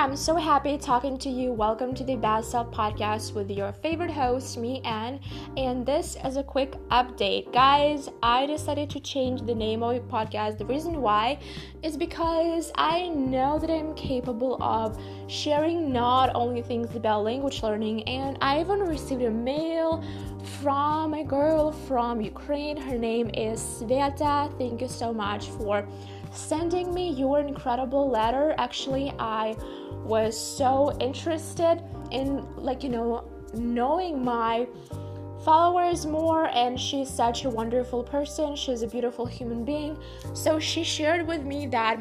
I'm so happy talking to you. Welcome to the Bad Self Podcast with your favorite host, me, Anne. And this is a quick update. Guys, I decided to change the name of the podcast. The reason why is because I know that I'm capable of sharing not only things about language learning, and I even received a mail from a girl from Ukraine. Her name is Sveta. Thank you so much for sending me your incredible letter. Actually, I was so interested in, like, you know, knowing my followers more and she's such a wonderful person. She's a beautiful human being. So she shared with me that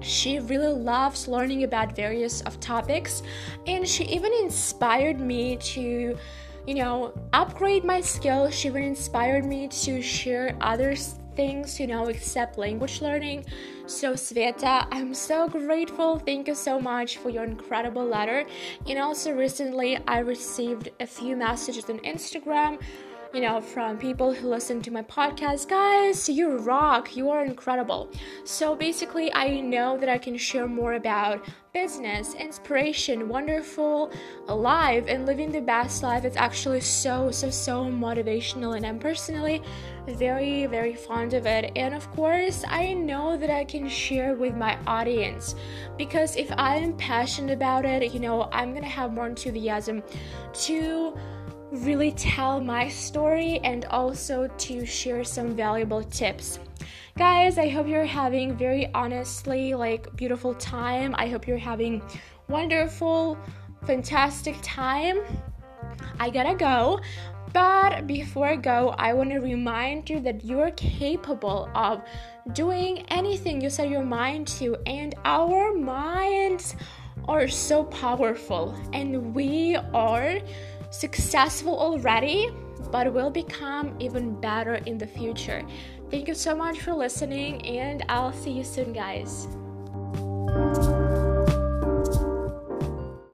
she really loves learning about various of topics and she even inspired me to you know upgrade my skills she even inspired me to share others things, you know, except language learning. So, Sveta, I'm so grateful. Thank you so much for your incredible letter. And also, recently, I received a few messages on Instagram you know, from people who listen to my podcast. Guys, you rock, you are incredible. So basically, I know that I can share more about business, inspiration, wonderful, alive, and living the best life. It's actually so, so, so motivational, and I'm personally very, very fond of it. And of course, I know that I can share with my audience because if I am passionate about it, you know, I'm gonna have more enthusiasm to really tell my story and also to share some valuable tips. Guys, I hope you're having very honestly like beautiful time. I hope you're having wonderful, fantastic time. I gotta go. But before I go, I want to remind you that you're capable of doing anything you set your mind to, and our minds are so powerful, and we are successful already, but will become even better in the future. Thank you so much for listening, and I'll see you soon, guys.